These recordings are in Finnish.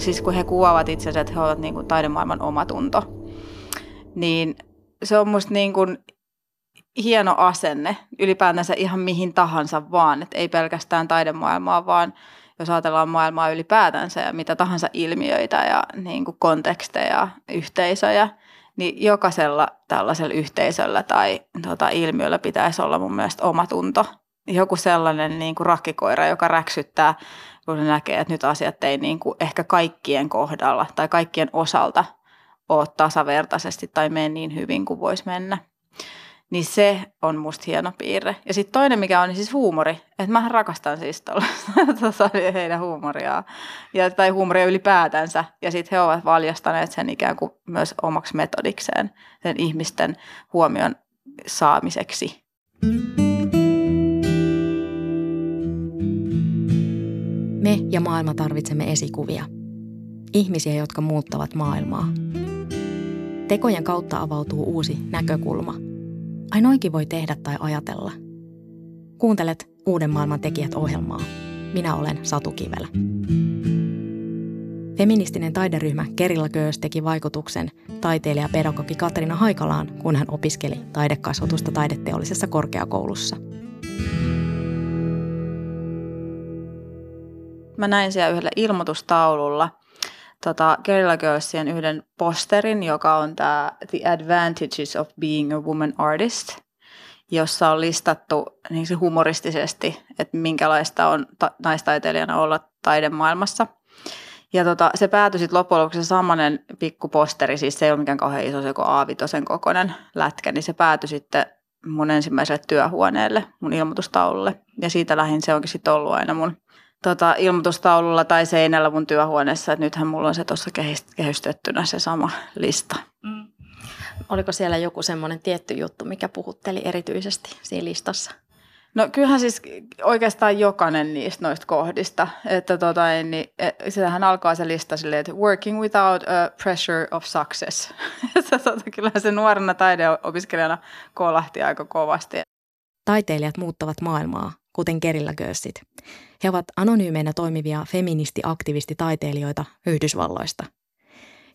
siis kun he kuvaavat itsensä, että he ovat niin kuin taidemaailman omatunto, niin se on musta niin kuin hieno asenne ylipäätänsä ihan mihin tahansa vaan, että ei pelkästään taidemaailmaa, vaan jos ajatellaan maailmaa ylipäätänsä ja mitä tahansa ilmiöitä ja niin kuin konteksteja, yhteisöjä, niin jokaisella tällaisella yhteisöllä tai tota, ilmiöllä pitäisi olla mun mielestä omatunto. Joku sellainen niin kuin rakkikoira, joka räksyttää, kun se näkee, että nyt asiat ei niin kuin ehkä kaikkien kohdalla tai kaikkien osalta ole tasavertaisesti tai mene niin hyvin kuin voisi mennä. Niin se on musta hieno piirre. Ja sitten toinen, mikä on, niin siis huumori. Että mä rakastan siis tuollaista heidän huumoriaan. Ja, tai huumoria ylipäätänsä. Ja sitten he ovat valjastaneet sen ikään kuin myös omaksi metodikseen sen ihmisten huomion saamiseksi. Me ja maailma tarvitsemme esikuvia. Ihmisiä, jotka muuttavat maailmaa. Tekojen kautta avautuu uusi näkökulma – Ai noinkin voi tehdä tai ajatella. Kuuntelet Uuden maailman tekijät ohjelmaa. Minä olen Satu Kivelä. Feministinen taideryhmä Kerilla Girls teki vaikutuksen taiteilija pedagogi Katriina Haikalaan, kun hän opiskeli taidekasvatusta taideteollisessa korkeakoulussa. Mä näin siellä yhdellä ilmoitustaululla tota, Guerrilla Girlsien yhden posterin, joka on tämä The Advantages of Being a Woman Artist, jossa on listattu niin se humoristisesti, että minkälaista on ta- naistaiteilijana olla taidemaailmassa. Ja tota, se päätyi sitten loppujen lopuksi se samanen pikku posteri, siis se ei ole mikään kauhean iso, se A5 kokoinen lätkä, niin se päätyi sitten mun ensimmäiselle työhuoneelle, mun ilmoitustaululle. Ja siitä lähin se onkin sitten ollut aina mun tota, ilmoitustaululla tai seinällä mun työhuoneessa, että nythän mulla on se tuossa kehystettynä se sama lista. Mm. Oliko siellä joku semmoinen tietty juttu, mikä puhutteli erityisesti siinä listassa? No kyllähän siis oikeastaan jokainen niistä noista kohdista, että tota, niin, e, sehän alkaa se lista silleen, että working without a pressure of success. tota, kyllähän se nuorena taideopiskelijana kolahti aika kovasti. Taiteilijat muuttavat maailmaa, kuten Kerillä Gössit. He ovat anonyymeinä toimivia feministi-aktivistitaiteilijoita Yhdysvalloista.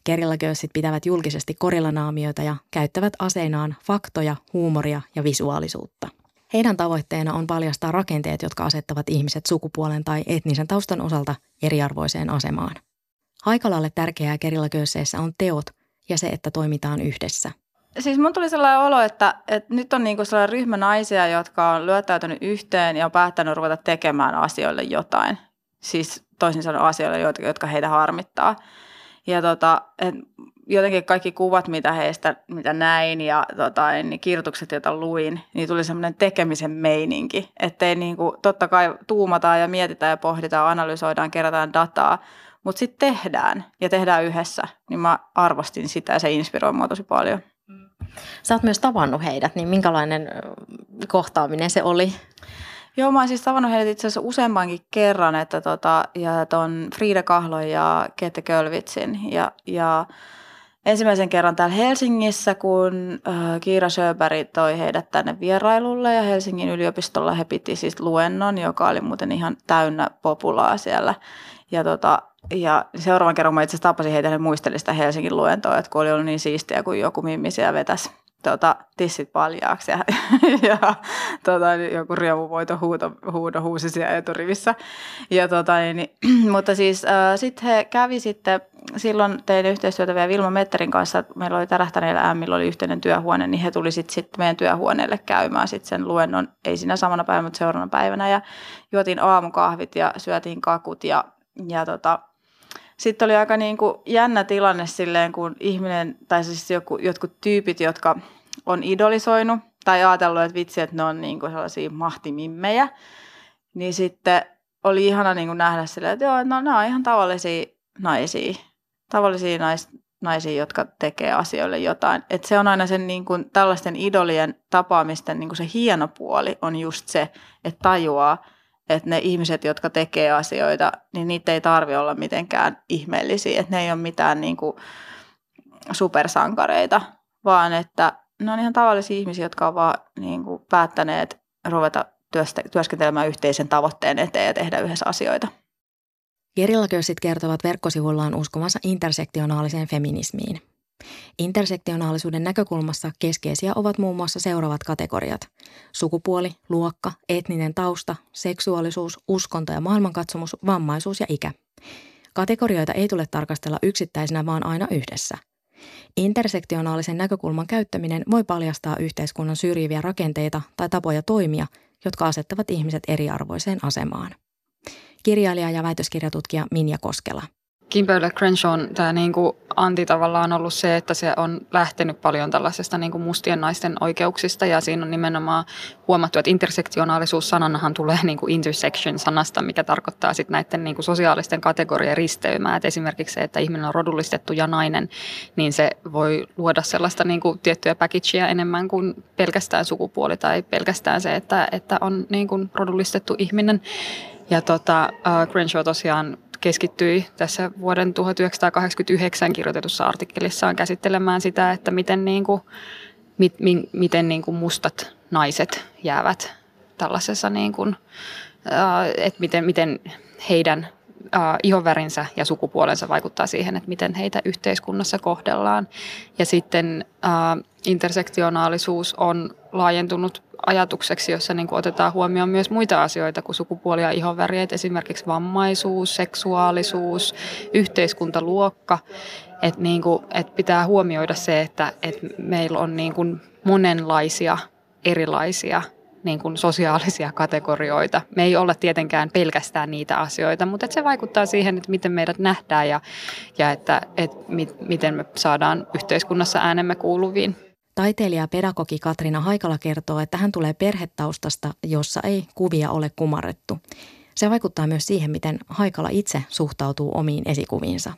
Kerillä Gössit pitävät julkisesti korilanaamioita ja käyttävät aseinaan faktoja, huumoria ja visuaalisuutta. Heidän tavoitteena on paljastaa rakenteet, jotka asettavat ihmiset sukupuolen tai etnisen taustan osalta eriarvoiseen asemaan. Haikalalle tärkeää Kerillä on teot ja se, että toimitaan yhdessä – Siis mun tuli sellainen olo, että, että nyt on niinku sellainen ryhmä naisia, jotka on lyöttäytynyt yhteen ja on päättänyt ruveta tekemään asioille jotain. Siis toisin sanoen asioille, jotka heitä harmittaa. Ja tota, et jotenkin kaikki kuvat, mitä heistä, mitä näin ja tota, niin kirjoitukset, joita luin, niin tuli semmoinen tekemisen meininki. Että niinku, totta kai tuumataan ja mietitään ja pohditaan, analysoidaan, kerätään dataa, mutta sitten tehdään ja tehdään yhdessä. Niin mä arvostin sitä ja se inspiroi mua tosi paljon. Sä oot myös tavannut heidät, niin minkälainen kohtaaminen se oli? Joo, mä oon siis tavannut heidät itse asiassa useammankin kerran, että tota, ja ton Frida Kahlo ja Kette Kölvitsin. Ja, ja ensimmäisen kerran täällä Helsingissä, kun äh, Kiira Sjöberg toi heidät tänne vierailulle ja Helsingin yliopistolla he piti siis luennon, joka oli muuten ihan täynnä populaa siellä. Ja tota, ja seuraavan kerran mä itse asiassa tapasin heitä, he muistelin sitä Helsingin luentoa, että kun oli ollut niin siistiä, kun joku mimmi siellä vetäisi tota, tissit paljaaksi ja, ja tota, joku riemuvoito huuto, huudo huusi siellä eturivissä. Ja, tota, niin, mutta siis äh, sitten he kävi sitten, silloin tein yhteistyötä vielä Vilma Metterin kanssa, meillä oli Tärähtäneellä Ämmillä oli yhteinen työhuone, niin he tuli sitten sit meidän työhuoneelle käymään sitten sen luennon, ei siinä samana päivänä, mutta seuraavana päivänä ja juotiin aamukahvit ja syötiin kakut ja, ja tota, sitten oli aika niin kuin jännä tilanne silleen, kun ihminen, tai siis joku, jotkut tyypit, jotka on idolisoinut tai ajatellut, että vitsi, että ne on niin kuin sellaisia mahtimimmejä, niin sitten oli ihana niin kuin nähdä silleen, että joo, no, ne on ihan tavallisia naisia, tavallisia nais, naisia, jotka tekee asioille jotain. Et se on aina sen niin kuin, tällaisten idolien tapaamisten niin kuin se hieno puoli on just se, että tajuaa, että ne ihmiset, jotka tekee asioita, niin niitä ei tarvi olla mitenkään ihmeellisiä, että ne ei ole mitään niin kuin supersankareita, vaan että ne on ihan tavallisia ihmisiä, jotka ovat vaan niin kuin päättäneet ruveta työskentelemään yhteisen tavoitteen eteen ja tehdä yhdessä asioita. Gerillakössit kertovat verkkosivuillaan uskovansa intersektionaaliseen feminismiin. Intersektionaalisuuden näkökulmassa keskeisiä ovat muun muassa seuraavat kategoriat. Sukupuoli, luokka, etninen tausta, seksuaalisuus, uskonto ja maailmankatsomus, vammaisuus ja ikä. Kategorioita ei tule tarkastella yksittäisenä, vaan aina yhdessä. Intersektionaalisen näkökulman käyttäminen voi paljastaa yhteiskunnan syrjiviä rakenteita tai tapoja toimia, jotka asettavat ihmiset eriarvoiseen asemaan. Kirjailija ja väitöskirjatutkija Minja Koskela – Kimberly Crenshawn tämä niinku anti tavallaan on ollut se, että se on lähtenyt paljon tällaisesta niinku mustien naisten oikeuksista ja siinä on nimenomaan huomattu, että intersektionaalisuus sananahan tulee niinku intersection-sanasta, mikä tarkoittaa sitten näiden niinku sosiaalisten kategorien risteymää. Et esimerkiksi se, että ihminen on rodullistettu ja nainen, niin se voi luoda sellaista niinku tiettyä packagea enemmän kuin pelkästään sukupuoli tai pelkästään se, että, että on niinku rodullistettu ihminen. Ja tota, uh, Crenshaw tosiaan keskittyi tässä vuoden 1989 kirjoitetussa artikkelissaan käsittelemään sitä, että miten, niin kuin, mit, mi, miten niin kuin mustat naiset jäävät tällaisessa, niin kuin, että miten, miten heidän ihonvärinsä ja sukupuolensa vaikuttaa siihen, että miten heitä yhteiskunnassa kohdellaan. Ja sitten intersektionaalisuus on laajentunut ajatukseksi, jossa niin kuin otetaan huomioon myös muita asioita kuin sukupuoli- ja ihonväri, esimerkiksi vammaisuus, seksuaalisuus, yhteiskuntaluokka. Että niin kuin, että pitää huomioida se, että, että meillä on niin kuin monenlaisia erilaisia niin kuin sosiaalisia kategorioita. Me ei olla tietenkään pelkästään niitä asioita, mutta että se vaikuttaa siihen, että miten meidät nähdään ja, ja että, että mit, miten me saadaan yhteiskunnassa äänemme kuuluviin. Taiteilija ja pedagogi Katrina Haikala kertoo, että hän tulee perhetaustasta, jossa ei kuvia ole kumarrettu. Se vaikuttaa myös siihen, miten Haikala itse suhtautuu omiin esikuviinsa.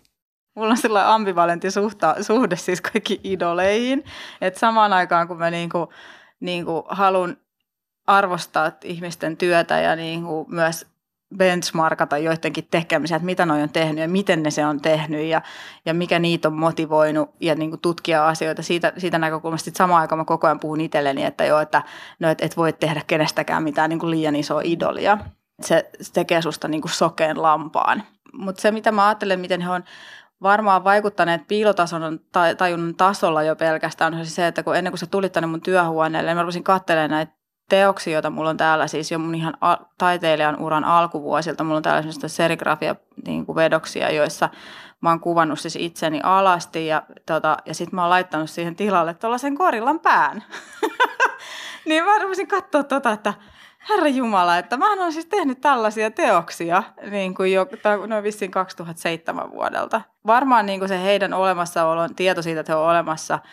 Mulla on sellainen ambivalentti suhta, suhde siis kaikki idoleihin, että samaan aikaan kun mä niinku, niinku haluan arvostaa ihmisten työtä ja niinku myös benchmarkata joidenkin tekemisiä, että mitä ne on tehnyt ja miten ne se on tehnyt ja, ja mikä niitä on motivoinut ja niin kuin tutkia asioita siitä, siitä näkökulmasta. Sitten samaan aikaan mä koko ajan puhun itselleni, että joo, että no, et, et voi tehdä kenestäkään mitään niin kuin liian isoa idolia. Se, se tekee susta niin kuin sokeen lampaan. Mutta se, mitä mä ajattelen, miten he on varmaan vaikuttaneet piilotason tajunnan tasolla jo pelkästään, on se, että kun ennen kuin sä tulit tänne mun työhuoneelle, niin mä rupesin katselemaan näitä teoksia, joita mulla on täällä siis jo mun ihan taiteilijan uran alkuvuosilta. Mulla on täällä sellaista serigrafia niin kuin vedoksia, joissa mä oon kuvannut siis itseni alasti ja, tota, ja sitten mä oon laittanut siihen tilalle tuollaisen korillan pään. niin mä rupesin katsoa tota, että Herra Jumala, että mä oon siis tehnyt tällaisia teoksia niin kuin jo, noin vissiin 2007 vuodelta. Varmaan niin kuin se heidän olemassaolon, tieto siitä, että he on olemassa –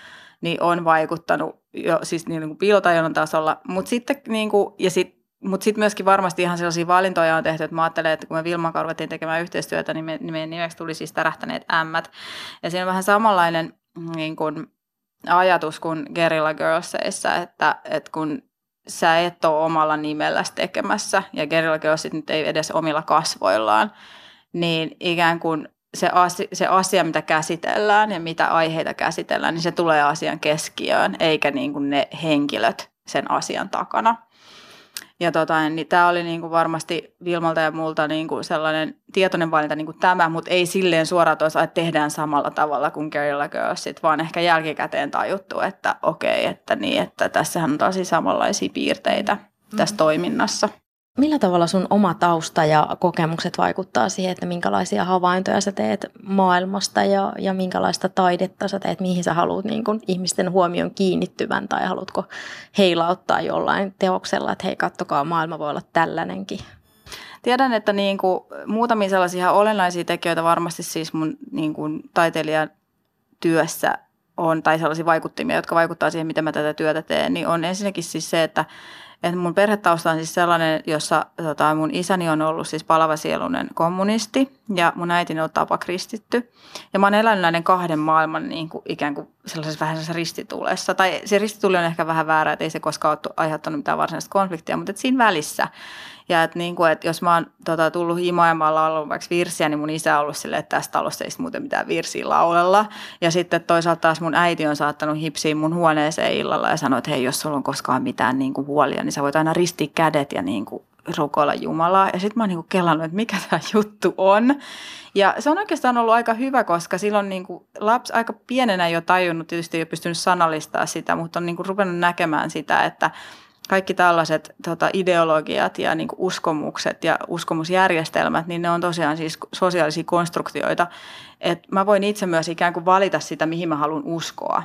niin on vaikuttanut jo siis niin kuin piilotajonnan tasolla. Mutta sitten, niin kuin, ja sit, mut sitten myöskin varmasti ihan sellaisia valintoja on tehty, että mä ajattelen, että kun me Vilman kanssa ruvettiin tekemään yhteistyötä, niin, me, niin meidän nimeksi tuli siis tärähtäneet ämmät. Ja siinä on vähän samanlainen niin kuin, ajatus kuin Gerilla Girlsissa, että, että kun sä et ole omalla nimelläsi tekemässä, ja Gerilla Girlsit nyt ei edes omilla kasvoillaan, niin ikään kuin se asia, se asia, mitä käsitellään ja mitä aiheita käsitellään, niin se tulee asian keskiöön, eikä niin kuin ne henkilöt sen asian takana. Ja tota, niin tämä oli niin kuin varmasti Vilmalta ja multa niin kuin sellainen tietoinen valinta niin kuin tämä, mutta ei silleen suoraan toisa, että tehdään samalla tavalla kuin Guerrilla Girlsit, vaan ehkä jälkikäteen tajuttu, että okei, että, niin, että tässähän on tosi samanlaisia piirteitä tässä mm-hmm. toiminnassa. Millä tavalla sun oma tausta ja kokemukset vaikuttaa siihen, että minkälaisia havaintoja sä teet maailmasta ja, ja minkälaista taidetta sä teet, mihin sä haluat niin kun ihmisten huomion kiinnittyvän tai haluatko heilauttaa jollain teoksella, että hei kattokaa, maailma voi olla tällainenkin? Tiedän, että niin kuin muutamia sellaisia olennaisia tekijöitä varmasti siis mun niin kuin taiteilijan työssä on, tai sellaisia vaikuttimia, jotka vaikuttaa siihen, miten mä tätä työtä teen, niin on ensinnäkin siis se, että et mun perhetausta on siis sellainen, jossa tota, mun isäni on ollut siis palavasielunen kommunisti ja mun äitini on tapakristitty. Ja mä oon elänyt näiden kahden maailman niin kuin, ikään kuin sellaisessa vähän sellaisessa ristitulessa. Tai se ristituli on ehkä vähän väärä, että ei se koskaan ole aiheuttanut mitään varsinaista konfliktia, mutta siinä välissä. Ja että, niin että jos mä oon tota, tullut himoamaan laulun vaikka virsiä, niin mun isä on ollut silleen, että tässä talossa ei muuten mitään virsiä laulella. Ja sitten toisaalta taas mun äiti on saattanut hipsiä mun huoneeseen illalla ja sanoa, että hei, jos sulla on koskaan mitään niin kuin huolia, niin sä voit aina ristiä kädet ja niin kuin rukoilla Jumalaa. Ja sitten mä oon niin kelannut, että mikä tämä juttu on. Ja se on oikeastaan ollut aika hyvä, koska silloin niin kuin lapsi aika pienenä jo tajunnut, tietysti ei ole pystynyt sanallistaa sitä, mutta on niin kuin ruvennut näkemään sitä, että kaikki tällaiset tota, ideologiat ja niin uskomukset ja uskomusjärjestelmät, niin ne on tosiaan siis sosiaalisia konstruktioita. Et mä voin itse myös ikään kuin valita sitä, mihin mä haluan uskoa.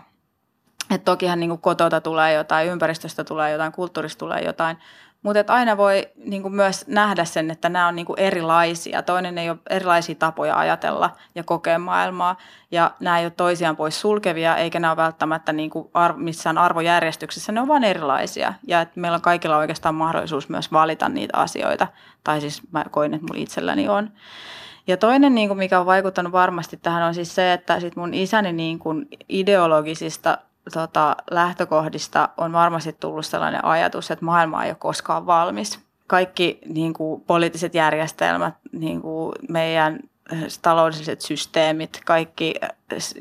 Et tokihan niin kotota tulee jotain, ympäristöstä tulee jotain, kulttuurista tulee jotain, mutta aina voi niin kuin myös nähdä sen, että nämä on niin kuin erilaisia. Toinen ei ole erilaisia tapoja ajatella ja kokea maailmaa. Ja nämä ei ole toisiaan pois sulkevia, eikä nämä ole välttämättä niin kuin arvo, missään arvojärjestyksessä. Ne on vain erilaisia. Ja että meillä on kaikilla oikeastaan mahdollisuus myös valita niitä asioita. Tai siis mä koin, että mulla itselläni on. Ja toinen, niin kuin mikä on vaikuttanut varmasti tähän, on siis se, että sit mun isäni niin kuin ideologisista tota, lähtökohdista on varmasti tullut sellainen ajatus, että maailma ei ole koskaan valmis. Kaikki niin kuin, poliittiset järjestelmät, niin kuin meidän taloudelliset systeemit, kaikki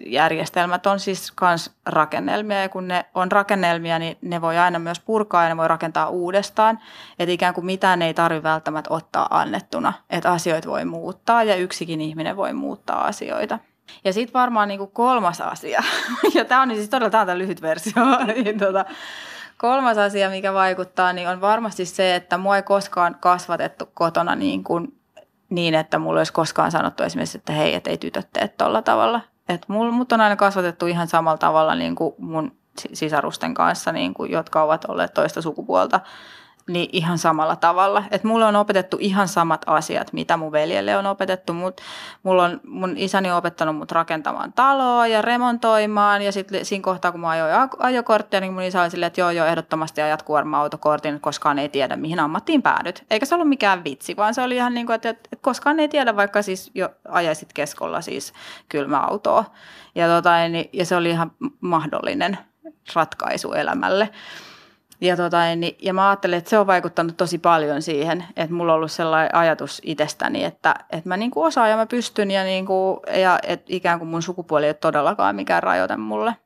järjestelmät on siis myös rakennelmia ja kun ne on rakennelmia, niin ne voi aina myös purkaa ja ne voi rakentaa uudestaan. Että ikään kuin mitään ei tarvitse välttämättä ottaa annettuna, että asioita voi muuttaa ja yksikin ihminen voi muuttaa asioita. Ja sitten varmaan niin kuin kolmas asia, ja tämä on siis todella tämä lyhyt versio, niin tota, kolmas asia, mikä vaikuttaa, niin on varmasti se, että mua ei koskaan kasvatettu kotona niin, kuin, niin että mulla olisi koskaan sanottu esimerkiksi, että hei, että ei tytöt tee tuolla tavalla. Että mut on aina kasvatettu ihan samalla tavalla niin kuin mun sisarusten kanssa, niin kuin, jotka ovat olleet toista sukupuolta niin ihan samalla tavalla. Et mulle on opetettu ihan samat asiat, mitä mun veljelle on opetettu. Mut, mulla on mun isäni on opettanut mut rakentamaan taloa ja remontoimaan. Ja sitten siinä kohtaa, kun mä ajoin ajokorttia, niin mun isä oli silleen, että joo, joo, ehdottomasti ajat kuorma-autokortin, koskaan ei tiedä, mihin ammattiin päädyt. Eikä se ollut mikään vitsi, vaan se oli ihan niin kuin, että, että koskaan ei tiedä, vaikka siis jo ajaisit keskolla siis kylmäautoa. Ja, tota, niin, ja se oli ihan mahdollinen ratkaisu elämälle. Ja, tota, niin, ja mä ajattelin, että se on vaikuttanut tosi paljon siihen, että mulla on ollut sellainen ajatus itsestäni, että, että mä niin kuin osaan ja mä pystyn ja, niin kuin, ja että ikään kuin mun sukupuoli ei ole todellakaan mikään rajoite mulle.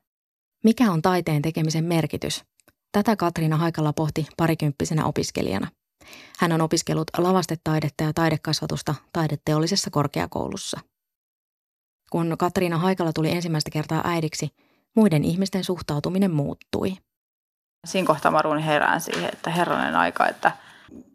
Mikä on taiteen tekemisen merkitys? Tätä Katriina Haikala pohti parikymppisenä opiskelijana. Hän on opiskellut lavastetaidetta ja taidekasvatusta taideteollisessa korkeakoulussa. Kun Katriina Haikala tuli ensimmäistä kertaa äidiksi, muiden ihmisten suhtautuminen muuttui – Siinä kohtaa mä ruun herään siihen, että herranen aika, että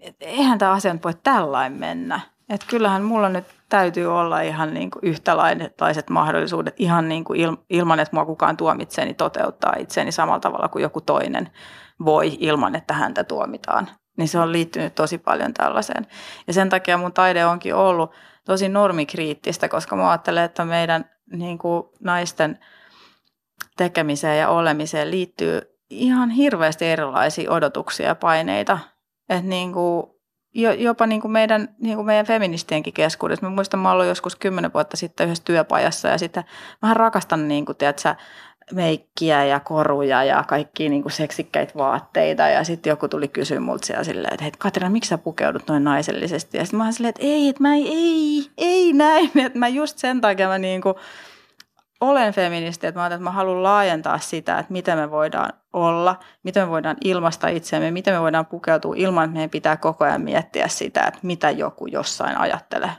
et eihän tämä asia voi tällainen mennä. Että kyllähän mulla nyt täytyy olla ihan niin kuin yhtälaiset mahdollisuudet ihan niin kuin ilman, että mua kukaan tuomitsee, niin toteuttaa itseäni samalla tavalla kuin joku toinen voi ilman, että häntä tuomitaan. Niin se on liittynyt tosi paljon tällaiseen. Ja sen takia mun taide onkin ollut tosi normikriittistä, koska mä ajattelen, että meidän niin kuin naisten tekemiseen ja olemiseen liittyy ihan hirveästi erilaisia odotuksia ja paineita. Että niin kuin, jopa niin kuin meidän, niin kuin meidän feministienkin keskuudessa. Mä muistan, mä olin joskus kymmenen vuotta sitten yhdessä työpajassa ja sitten mä rakastan niin kuin, tiedätkö, meikkiä ja koruja ja kaikki niin kuin seksikkäitä vaatteita. Ja sitten joku tuli kysyä multa siellä silleen, että hei Katrina, miksi sä pukeudut noin naisellisesti? Ja sitten mä olin silleen, että ei, että mä ei, ei, ei näin. Että mä just sen takia mä niin kuin, olen feministi, että mä, että mä haluan laajentaa sitä, että miten me voidaan olla, miten me voidaan ilmaista itseämme, miten me voidaan pukeutua ilman, että meidän pitää koko ajan miettiä sitä, että mitä joku jossain ajattelee.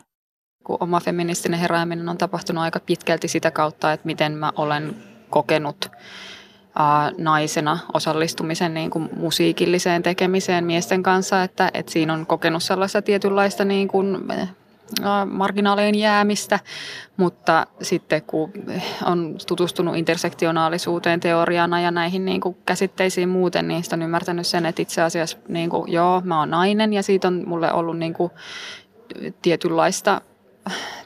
Kun oma feministinen herääminen on tapahtunut aika pitkälti sitä kautta, että miten mä olen kokenut naisena osallistumisen niin kuin musiikilliseen tekemiseen miesten kanssa, että, että siinä on kokenut sellaista tietynlaista niin kuin, marginaalien jäämistä, mutta sitten kun on tutustunut intersektionaalisuuteen teoriana ja näihin niin kuin käsitteisiin muuten, niin on ymmärtänyt sen, että itse asiassa niin kuin, joo, mä oon nainen ja siitä on mulle ollut niin kuin, tietynlaista,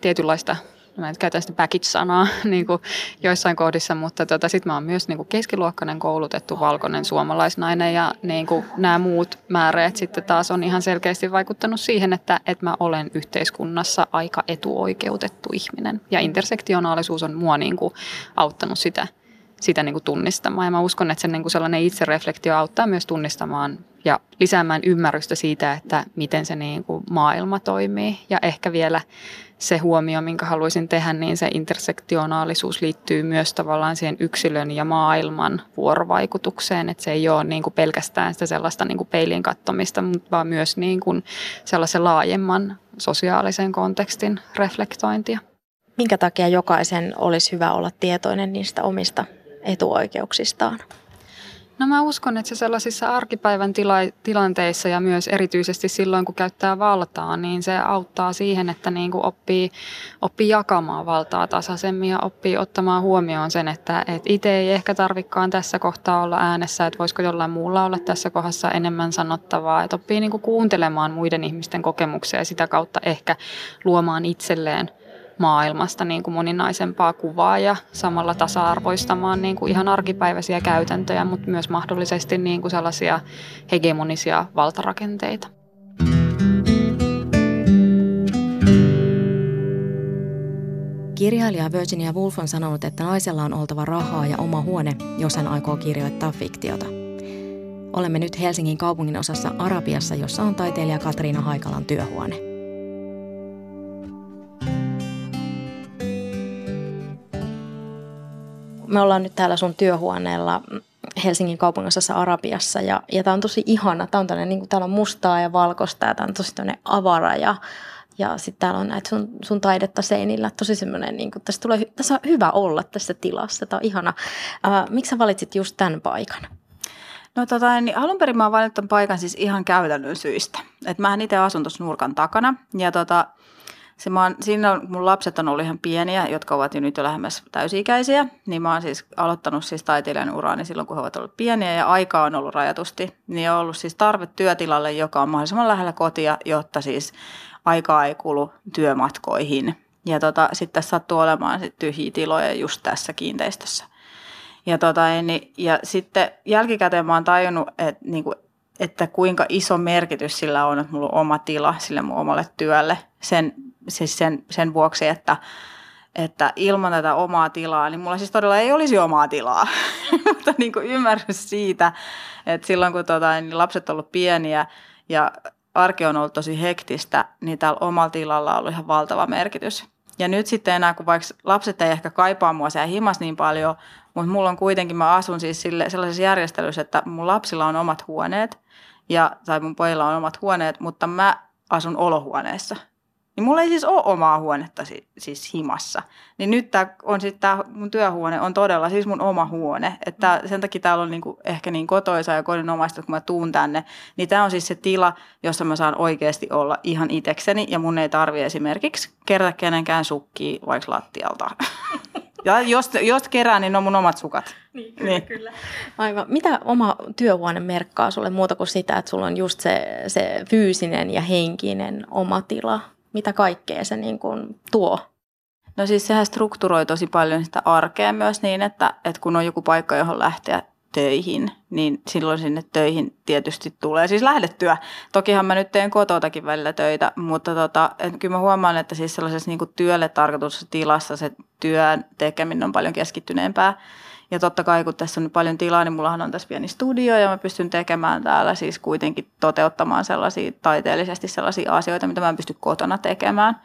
tietynlaista mä en käytä sitä package-sanaa niin kuin joissain kohdissa, mutta tota, sitten mä oon myös niin kuin keskiluokkainen koulutettu valkoinen suomalaisnainen ja niin kuin nämä muut määreet sitten taas on ihan selkeästi vaikuttanut siihen, että, että mä olen yhteiskunnassa aika etuoikeutettu ihminen ja intersektionaalisuus on mua niin kuin auttanut sitä sitä niin kuin tunnistamaan. Ja mä uskon, että se niin kuin sellainen itsereflektio auttaa myös tunnistamaan ja lisäämään ymmärrystä siitä, että miten se niin kuin maailma toimii. Ja ehkä vielä se huomio, minkä haluaisin tehdä, niin se intersektionaalisuus liittyy myös tavallaan siihen yksilön ja maailman vuorovaikutukseen, että se ei ole niin kuin pelkästään sitä sellaista niin kuin peilin kattomista, vaan myös niin kuin sellaisen laajemman sosiaalisen kontekstin reflektointia. Minkä takia jokaisen olisi hyvä olla tietoinen niistä omista etuoikeuksistaan? No mä uskon, että se sellaisissa arkipäivän tila- tilanteissa ja myös erityisesti silloin, kun käyttää valtaa, niin se auttaa siihen, että niin kuin oppii, oppii jakamaan valtaa tasaisemmin ja oppii ottamaan huomioon sen, että, että itse ei ehkä tarvikaan tässä kohtaa olla äänessä, että voisiko jollain muulla olla tässä kohdassa enemmän sanottavaa, että oppii niin kuin kuuntelemaan muiden ihmisten kokemuksia ja sitä kautta ehkä luomaan itselleen – maailmasta niin kuin moninaisempaa kuvaa ja samalla tasa-arvoistamaan niin kuin ihan arkipäiväisiä käytäntöjä, mutta myös mahdollisesti niin kuin sellaisia hegemonisia valtarakenteita. Kirjailija Virginia Woolf on sanonut, että naisella on oltava rahaa ja oma huone, jos hän aikoo kirjoittaa fiktiota. Olemme nyt Helsingin kaupungin osassa Arabiassa, jossa on taiteilija Katriina Haikalan työhuone. Me ollaan nyt täällä sun työhuoneella Helsingin kaupunginosassa Arabiassa ja, ja tämä on tosi ihana. Tää on tällainen, niin kuin, täällä on mustaa ja valkoista ja tämä on tosi avara ja, ja sitten täällä on näitä sun, sun taidetta seinillä. Tosi semmoinen, niin tässä, tulee, tässä on hyvä olla tässä tilassa. Tämä on ihana. Äh, miksi sä valitsit just tämän paikan? No tota, niin alun perin mä oon valinnut paikan siis ihan käytännön syistä. Et mähän itse asun tuossa nurkan takana ja tota, se mä oon, siinä on, mun lapset on ollut ihan pieniä, jotka ovat jo nyt jo lähemmäs täysi-ikäisiä, niin mä oon siis aloittanut siis taiteilijan uraani silloin, kun he ovat olleet pieniä ja aikaa on ollut rajatusti. Niin on ollut siis tarve työtilalle, joka on mahdollisimman lähellä kotia, jotta siis aikaa ei kulu työmatkoihin. Ja tota, sitten sattuu olemaan sit tyhjiä tiloja just tässä kiinteistössä. Ja, tota, niin, ja sitten jälkikäteen mä oon tajunnut, että, niin kuin, että kuinka iso merkitys sillä on, että mulla on oma tila sille mun omalle työlle. Sen siis sen, sen vuoksi, että, että ilman tätä omaa tilaa, niin mulla siis todella ei olisi omaa tilaa. Mutta niin kuin ymmärrys siitä, että silloin kun tota, niin lapset on ollut pieniä ja arki on ollut tosi hektistä, niin täällä omalla tilalla on ollut ihan valtava merkitys. Ja nyt sitten enää, kun vaikka lapset ei ehkä kaipaa mua siellä himas niin paljon, mutta mulla on kuitenkin, mä asun siis sille, sellaisessa järjestelyssä, että mun lapsilla on omat huoneet, ja, tai mun pojilla on omat huoneet, mutta mä asun olohuoneessa. Niin mulla ei siis ole omaa huonetta siis himassa. Niin nyt tää on sitten tämä mun työhuone on todella siis mun oma huone. Että sen takia täällä on niinku ehkä niin kotoisa ja kodinomaista, kun mä tuun tänne. Niin tämä on siis se tila, jossa mä saan oikeasti olla ihan itekseni. Ja mun ei tarvi esimerkiksi kerätä kenenkään sukkia vaikka lattialta. Ja jos, jos kerään, niin ne on mun omat sukat. Niin, kyllä, niin. kyllä. Aivan. Mitä oma työhuone merkkaa sulle muuta kuin sitä, että sulla on just se, se fyysinen ja henkinen oma tila? Mitä kaikkea se niin kuin tuo? No siis sehän strukturoi tosi paljon sitä arkea myös niin, että, että kun on joku paikka, johon lähteä töihin, niin silloin sinne töihin tietysti tulee siis lähdettyä. Tokihan mä nyt teen kototakin välillä töitä, mutta tota, että kyllä mä huomaan, että siis sellaisessa niin työlle tarkoituksessa tilassa se työn tekeminen on paljon keskittyneempää. Ja totta kai, kun tässä on paljon tilaa, niin mullahan on tässä pieni studio ja mä pystyn tekemään täällä siis kuitenkin toteuttamaan sellaisia taiteellisesti sellaisia asioita, mitä mä en pysty kotona tekemään.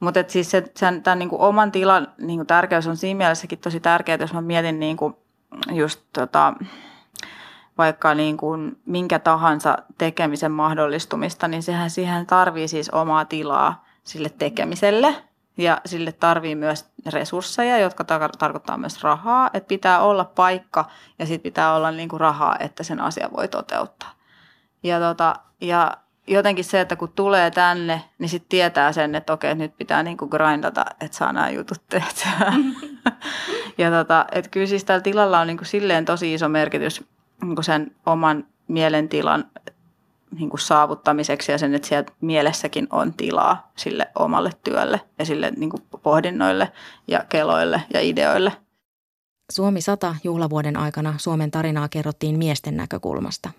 Mutta siis se, sen, tämän niin kuin oman tilan niin kuin tärkeys on siinä mielessäkin tosi tärkeää, jos mä mietin niin kuin just tota, vaikka niin kuin minkä tahansa tekemisen mahdollistumista, niin sehän siihen tarvii siis omaa tilaa sille tekemiselle – ja sille tarvii myös resursseja, jotka tar- tarkoittaa myös rahaa. Että pitää olla paikka ja sitten pitää olla niinku rahaa, että sen asia voi toteuttaa. Ja, tota, ja jotenkin se, että kun tulee tänne, niin sitten tietää sen, että okei, nyt pitää niinku grindata, että saa nämä jutut tehtyä. ja tota, että kyllä siis tällä tilalla on niinku silleen tosi iso merkitys niinku sen oman mielentilan niin kuin saavuttamiseksi ja sen, että siellä mielessäkin on tilaa sille omalle työlle ja sille niin kuin pohdinnoille ja keloille ja ideoille. Suomi 100 juhlavuoden aikana Suomen tarinaa kerrottiin miesten näkökulmasta.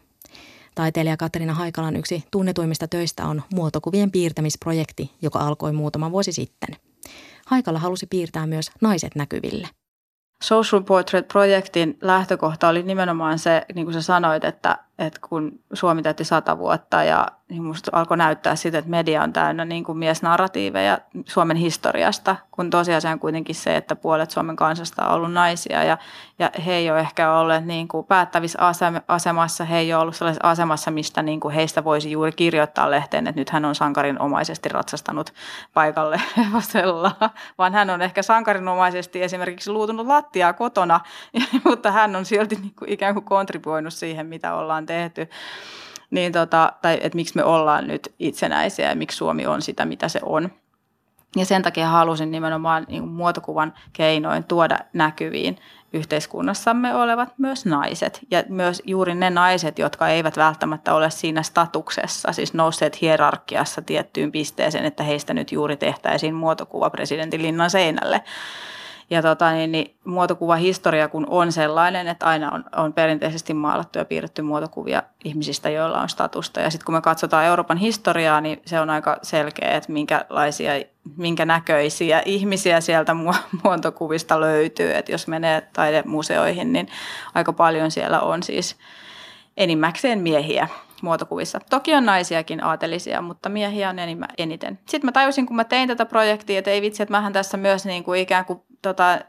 Taiteilija Katriina Haikalan yksi tunnetuimmista töistä on muotokuvien piirtämisprojekti, joka alkoi muutama vuosi sitten. Haikala halusi piirtää myös naiset näkyville – Social Portrait-projektin lähtökohta oli nimenomaan se, niin kuin sä sanoit, että, että kun Suomi täytti sata vuotta ja niin musta alkoi näyttää sitä, että media on täynnä niin kuin miesnarratiiveja Suomen historiasta, kun tosiasia on kuitenkin se, että puolet Suomen kansasta on ollut naisia ja, ja he ei ole ehkä olleet niin kuin päättävissä asemassa, he ei ole ollut sellaisessa asemassa, mistä niin kuin heistä voisi juuri kirjoittaa lehteen, että nyt hän on sankarinomaisesti ratsastanut paikalle hevosella, vaan hän on ehkä sankarinomaisesti esimerkiksi luutunut lattiaa kotona, mutta hän on silti niin kuin ikään kuin kontribuoinut siihen, mitä ollaan tehty niin tota, tai että miksi me ollaan nyt itsenäisiä ja miksi Suomi on sitä, mitä se on. Ja sen takia halusin nimenomaan niin muotokuvan keinoin tuoda näkyviin yhteiskunnassamme olevat myös naiset. Ja myös juuri ne naiset, jotka eivät välttämättä ole siinä statuksessa, siis nousseet hierarkiassa tiettyyn pisteeseen, että heistä nyt juuri tehtäisiin muotokuva presidentin linnan seinälle. Ja tota, niin, niin, muotokuvahistoria kun on sellainen, että aina on, on perinteisesti maalattu ja piirretty muotokuvia ihmisistä, joilla on statusta. Ja sitten kun me katsotaan Euroopan historiaa, niin se on aika selkeä, että minkälaisia, minkä näköisiä ihmisiä sieltä muotokuvista löytyy. Että jos menee taidemuseoihin, niin aika paljon siellä on siis enimmäkseen miehiä muotokuvissa. Toki on naisiakin aatelisia, mutta miehiä on enimmä, eniten. Sitten mä tajusin, kun mä tein tätä projektia, että ei vitsi, että mähän tässä myös niin kuin ikään kuin tota,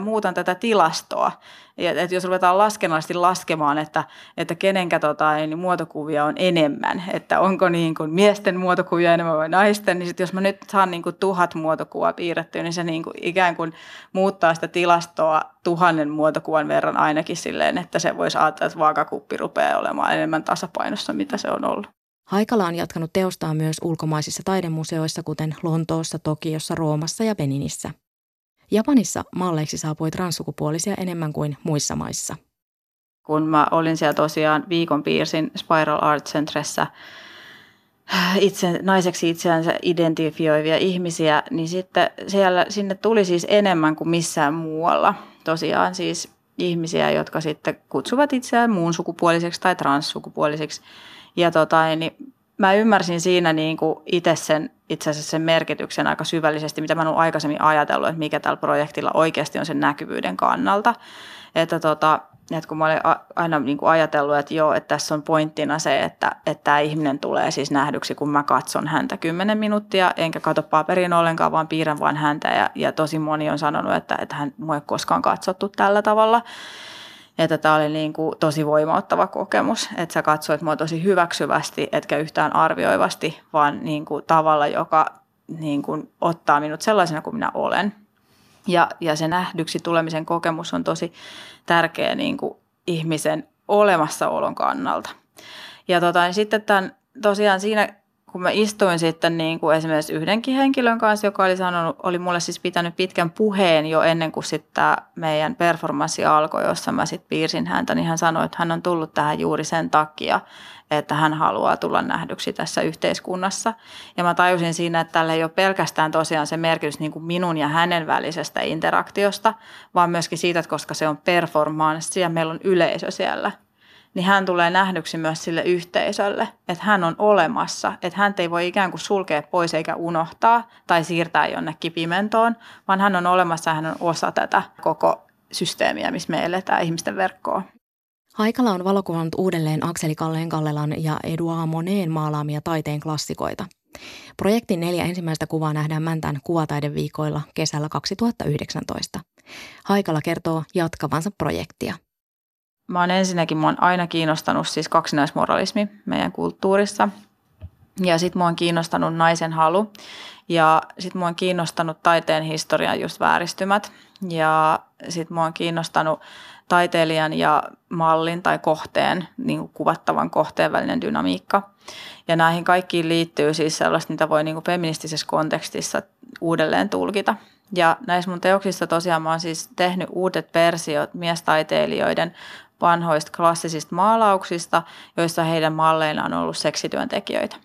muutan tätä tilastoa. Et, et jos ruvetaan laskennallisesti laskemaan, että, että kenenkä tota, niin muotokuvia on enemmän, että onko niin kuin miesten muotokuvia enemmän vai naisten, niin sit jos mä nyt saan niin kuin tuhat muotokuvaa piirrettyä, niin se niin kuin ikään kuin muuttaa sitä tilastoa tuhannen muotokuvan verran ainakin silleen, että se voisi ajatella, että vaakakuppi rupeaa olemaan enemmän tasapainossa, mitä se on ollut. Haikala on jatkanut teostaan myös ulkomaisissa taidemuseoissa, kuten Lontoossa, Tokiossa, Roomassa ja Beninissä. Japanissa malleiksi saapui transsukupuolisia enemmän kuin muissa maissa. Kun mä olin siellä tosiaan viikon piirsin Spiral Art Centressä itse, naiseksi itseänsä identifioivia ihmisiä, niin sitten siellä, sinne tuli siis enemmän kuin missään muualla. Tosiaan siis ihmisiä, jotka sitten kutsuvat itseään muun sukupuoliseksi tai transsukupuoliseksi. Ja tota, niin mä ymmärsin siinä niin kuin itse sen, itse asiassa sen merkityksen aika syvällisesti, mitä mä olen aikaisemmin ajatellut, että mikä tällä projektilla oikeasti on sen näkyvyyden kannalta. Että, tota, että kun mä olen aina niin kuin ajatellut, että joo, että tässä on pointtina se, että, että tämä ihminen tulee siis nähdyksi, kun mä katson häntä kymmenen minuuttia, enkä katso paperiin ollenkaan, vaan piirrän vain häntä. Ja, ja tosi moni on sanonut, että, että hän ei koskaan katsottu tällä tavalla että tämä oli niin kuin tosi voimauttava kokemus, että sä katsoit mua tosi hyväksyvästi, etkä yhtään arvioivasti, vaan niin kuin tavalla, joka niin kuin ottaa minut sellaisena kuin minä olen. Ja, ja se nähdyksi tulemisen kokemus on tosi tärkeä niin kuin ihmisen olemassaolon kannalta. Ja tota, niin sitten tämän, tosiaan siinä kun mä istuin sitten niin kuin esimerkiksi yhdenkin henkilön kanssa, joka oli sanonut, oli mulle siis pitänyt pitkän puheen jo ennen kuin sitten meidän performanssi alkoi, jossa mä sitten piirsin häntä, niin hän sanoi, että hän on tullut tähän juuri sen takia, että hän haluaa tulla nähdyksi tässä yhteiskunnassa. Ja mä tajusin siinä, että tällä ei ole pelkästään tosiaan se merkitys niin kuin minun ja hänen välisestä interaktiosta, vaan myöskin siitä, että koska se on performanssi ja meillä on yleisö siellä – niin hän tulee nähdyksi myös sille yhteisölle, että hän on olemassa, että hän ei voi ikään kuin sulkea pois eikä unohtaa tai siirtää jonnekin pimentoon, vaan hän on olemassa ja hän on osa tätä koko systeemiä, missä me eletään ihmisten verkkoa. Haikala on valokuvannut uudelleen Akseli Kalleen Kallelan ja Edouard Moneen maalaamia taiteen klassikoita. Projektin neljä ensimmäistä kuvaa nähdään Mäntän kuvataideviikoilla kesällä 2019. Haikala kertoo jatkavansa projektia – Mä oon ensinnäkin, mä oon aina kiinnostanut siis kaksinaismoralismi meidän kulttuurissa. Ja sit mua on kiinnostanut naisen halu. Ja sit mua on kiinnostanut taiteen historian just vääristymät. Ja sit mua on kiinnostanut taiteilijan ja mallin tai kohteen, niin kuin kuvattavan kohteen välinen dynamiikka. Ja näihin kaikkiin liittyy siis sellaista, mitä voi niin kuin feministisessä kontekstissa uudelleen tulkita. Ja näissä mun teoksissa tosiaan mä oon siis tehnyt uudet versiot miestaiteilijoiden vanhoista klassisista maalauksista, joissa heidän malleina on ollut seksityöntekijöitä.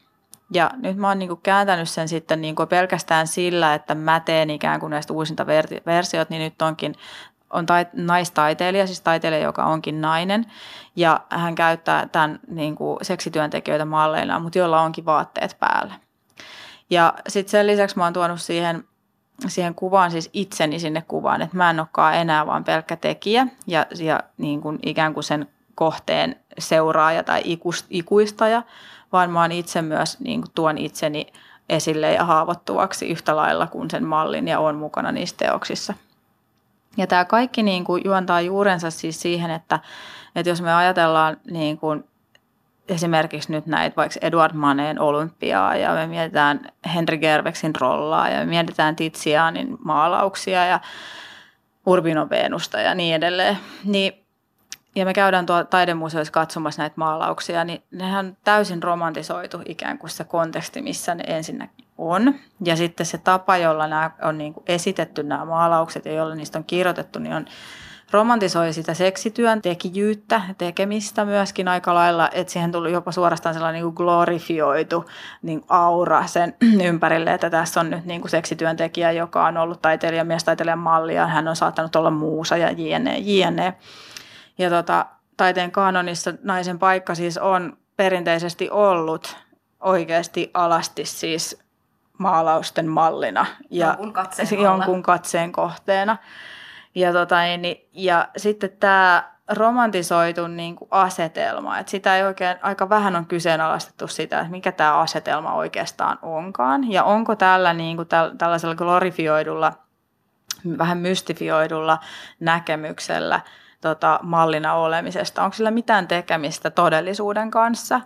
Ja nyt mä oon niin kääntänyt sen sitten niin pelkästään sillä, että mä teen ikään kuin näistä uusinta versiot, niin nyt onkin on tait- naistaiteilija, siis taiteilija, joka onkin nainen, ja hän käyttää tämän niin kuin seksityöntekijöitä malleina, mutta jolla onkin vaatteet päällä. Ja sitten sen lisäksi mä oon tuonut siihen siihen kuvaan siis itseni sinne kuvaan, että mä en olekaan enää vaan pelkkä tekijä ja, ja niin kuin ikään kuin sen kohteen seuraaja tai ikuistaja, vaan mä oon itse myös niin kuin tuon itseni esille ja haavoittuvaksi yhtä lailla kuin sen mallin ja on mukana niissä teoksissa. Ja tämä kaikki niin kuin juontaa juurensa siis siihen, että, että jos me ajatellaan niin kuin esimerkiksi nyt näitä vaikka Edward Maneen olympiaa ja me mietitään Henry Gerveksin rollaa ja me mietitään Tizianin maalauksia ja Urbino Venusta ja niin edelleen, niin ja me käydään tuolla taidemuseoissa katsomassa näitä maalauksia, niin nehän on täysin romantisoitu ikään kuin se konteksti, missä ne ensinnäkin on. Ja sitten se tapa, jolla nämä on niin kuin esitetty nämä maalaukset ja jolla niistä on kirjoitettu, niin on romantisoi sitä seksityön tekijyyttä, tekemistä myöskin aika lailla, että siihen tuli jopa suorastaan sellainen niin glorifioitu niin aura sen ympärille, että tässä on nyt niin kuin seksityöntekijä, joka on ollut taiteilija, miestaiteilijan malli ja hän on saattanut olla muusa ja jne, jne. Ja tota, taiteen kanonissa naisen paikka siis on perinteisesti ollut oikeasti alasti siis maalausten mallina ja jonkun katseen, jonkun katseen kohteena. Ja, tota, niin, ja sitten tämä romantisoitu niin kuin asetelma, että sitä ei oikein, aika vähän on kyseenalaistettu sitä, että mikä tämä asetelma oikeastaan onkaan. Ja onko tällä niin kuin tällaisella glorifioidulla, vähän mystifioidulla näkemyksellä tota, mallina olemisesta, onko sillä mitään tekemistä todellisuuden kanssa.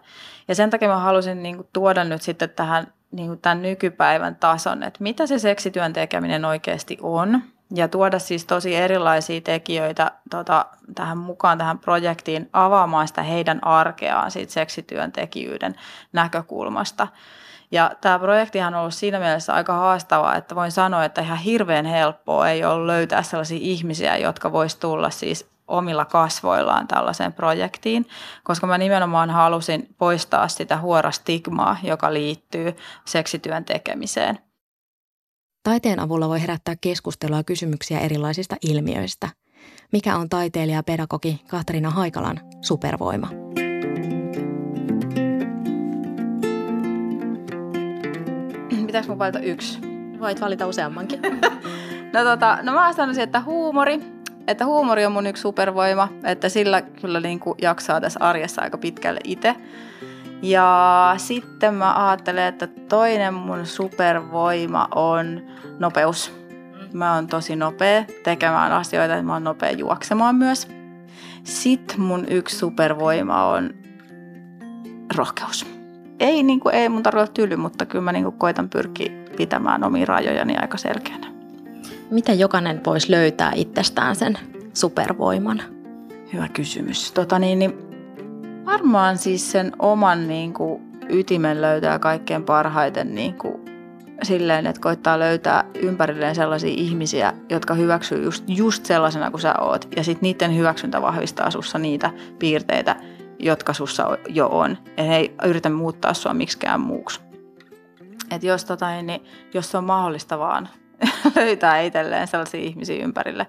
Ja sen takia mä halusin niin kuin, tuoda nyt sitten tähän niin kuin tämän nykypäivän tason, että mitä se seksityön tekeminen oikeasti on ja tuoda siis tosi erilaisia tekijöitä tota, tähän mukaan tähän projektiin avaamaan sitä heidän arkeaan siitä seksityöntekijyyden näkökulmasta. Ja tämä projektihan on ollut siinä mielessä aika haastava, että voin sanoa, että ihan hirveän helppoa ei ole löytää sellaisia ihmisiä, jotka vois tulla siis omilla kasvoillaan tällaiseen projektiin, koska mä nimenomaan halusin poistaa sitä huorastigmaa, joka liittyy seksityön tekemiseen – Taiteen avulla voi herättää keskustelua ja kysymyksiä erilaisista ilmiöistä. Mikä on taiteilija ja pedagogi Katarina Haikalan supervoima? Pitääkö mun valita yksi? Voit valita useammankin. no, tota, no mä sanoisin, että huumori. Että huumori on mun yksi supervoima, että sillä kyllä niin kuin jaksaa tässä arjessa aika pitkälle itse. Ja sitten mä ajattelen, että toinen mun supervoima on nopeus. Mä oon tosi nopea tekemään asioita, ja mä oon nopea juoksemaan myös. Sitten mun yksi supervoima on rohkeus. Ei, niin kuin, ei mun olla tyly, mutta kyllä mä niin kuin, koitan pyrkiä pitämään omia rajojani aika selkeänä. Miten jokainen voisi löytää itsestään sen supervoiman? Hyvä kysymys. Tota niin, niin Varmaan siis sen oman niin kuin, ytimen löytää kaikkein parhaiten niin kuin, silleen, että koittaa löytää ympärilleen sellaisia ihmisiä, jotka hyväksyy just, just sellaisena kuin sä oot. Ja sitten niiden hyväksyntä vahvistaa sussa niitä piirteitä, jotka sussa jo on. Ja he ei yritä muuttaa sua miksikään muuksi. Et jos, tota, niin, jos se on mahdollista vaan löytää itselleen sellaisia ihmisiä ympärille,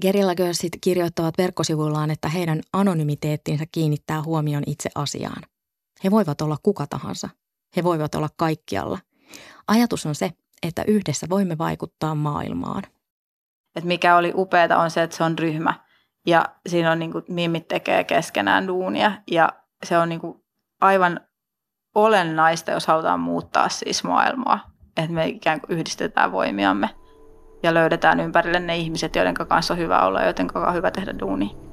Gerilla Girlsit kirjoittavat verkkosivuillaan, että heidän anonymiteettinsä kiinnittää huomion itse asiaan. He voivat olla kuka tahansa. He voivat olla kaikkialla. Ajatus on se, että yhdessä voimme vaikuttaa maailmaan. Et mikä oli upeaa on se, että se on ryhmä. Ja siinä on niin kuin, mimit tekee keskenään duunia. Ja se on niin kuin, aivan olennaista, jos halutaan muuttaa siis maailmaa. Että me ikään kuin yhdistetään voimiamme ja löydetään ympärille ne ihmiset, joiden kanssa on hyvä olla ja joiden kanssa on hyvä tehdä duuni.